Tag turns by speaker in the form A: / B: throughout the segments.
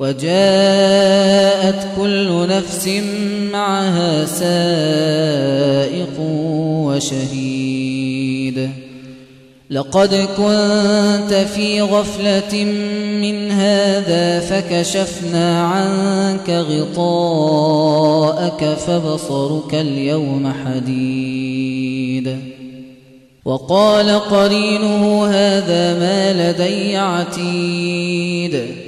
A: وجاءت كل نفس معها سائق وشهيد. لقد كنت في غفلة من هذا فكشفنا عنك غطاءك فبصرك اليوم حديد. وقال قرينه هذا ما لدي عتيد.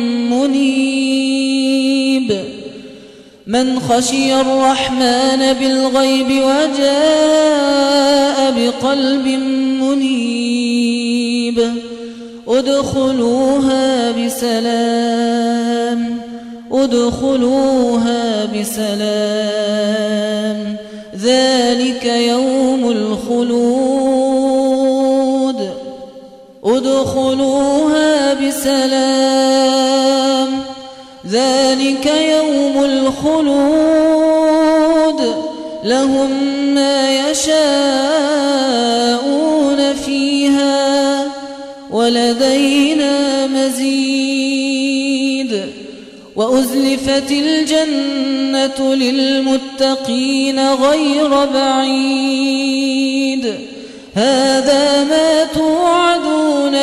A: منيب من خشي الرحمن بالغيب وجاء بقلب منيب. ادخلوها بسلام ادخلوها بسلام. ذلك يوم الخلود. ادخلوها بسلام. ذلك يوم الخلود. لهم ما يشاءون فيها ولدينا مزيد. وأزلفت الجنة للمتقين غير بعيد. هذا ما توعدون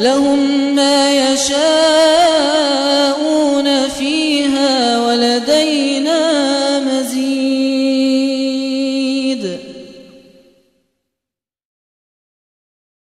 A: لهم ما يشاءون فيها ولدينا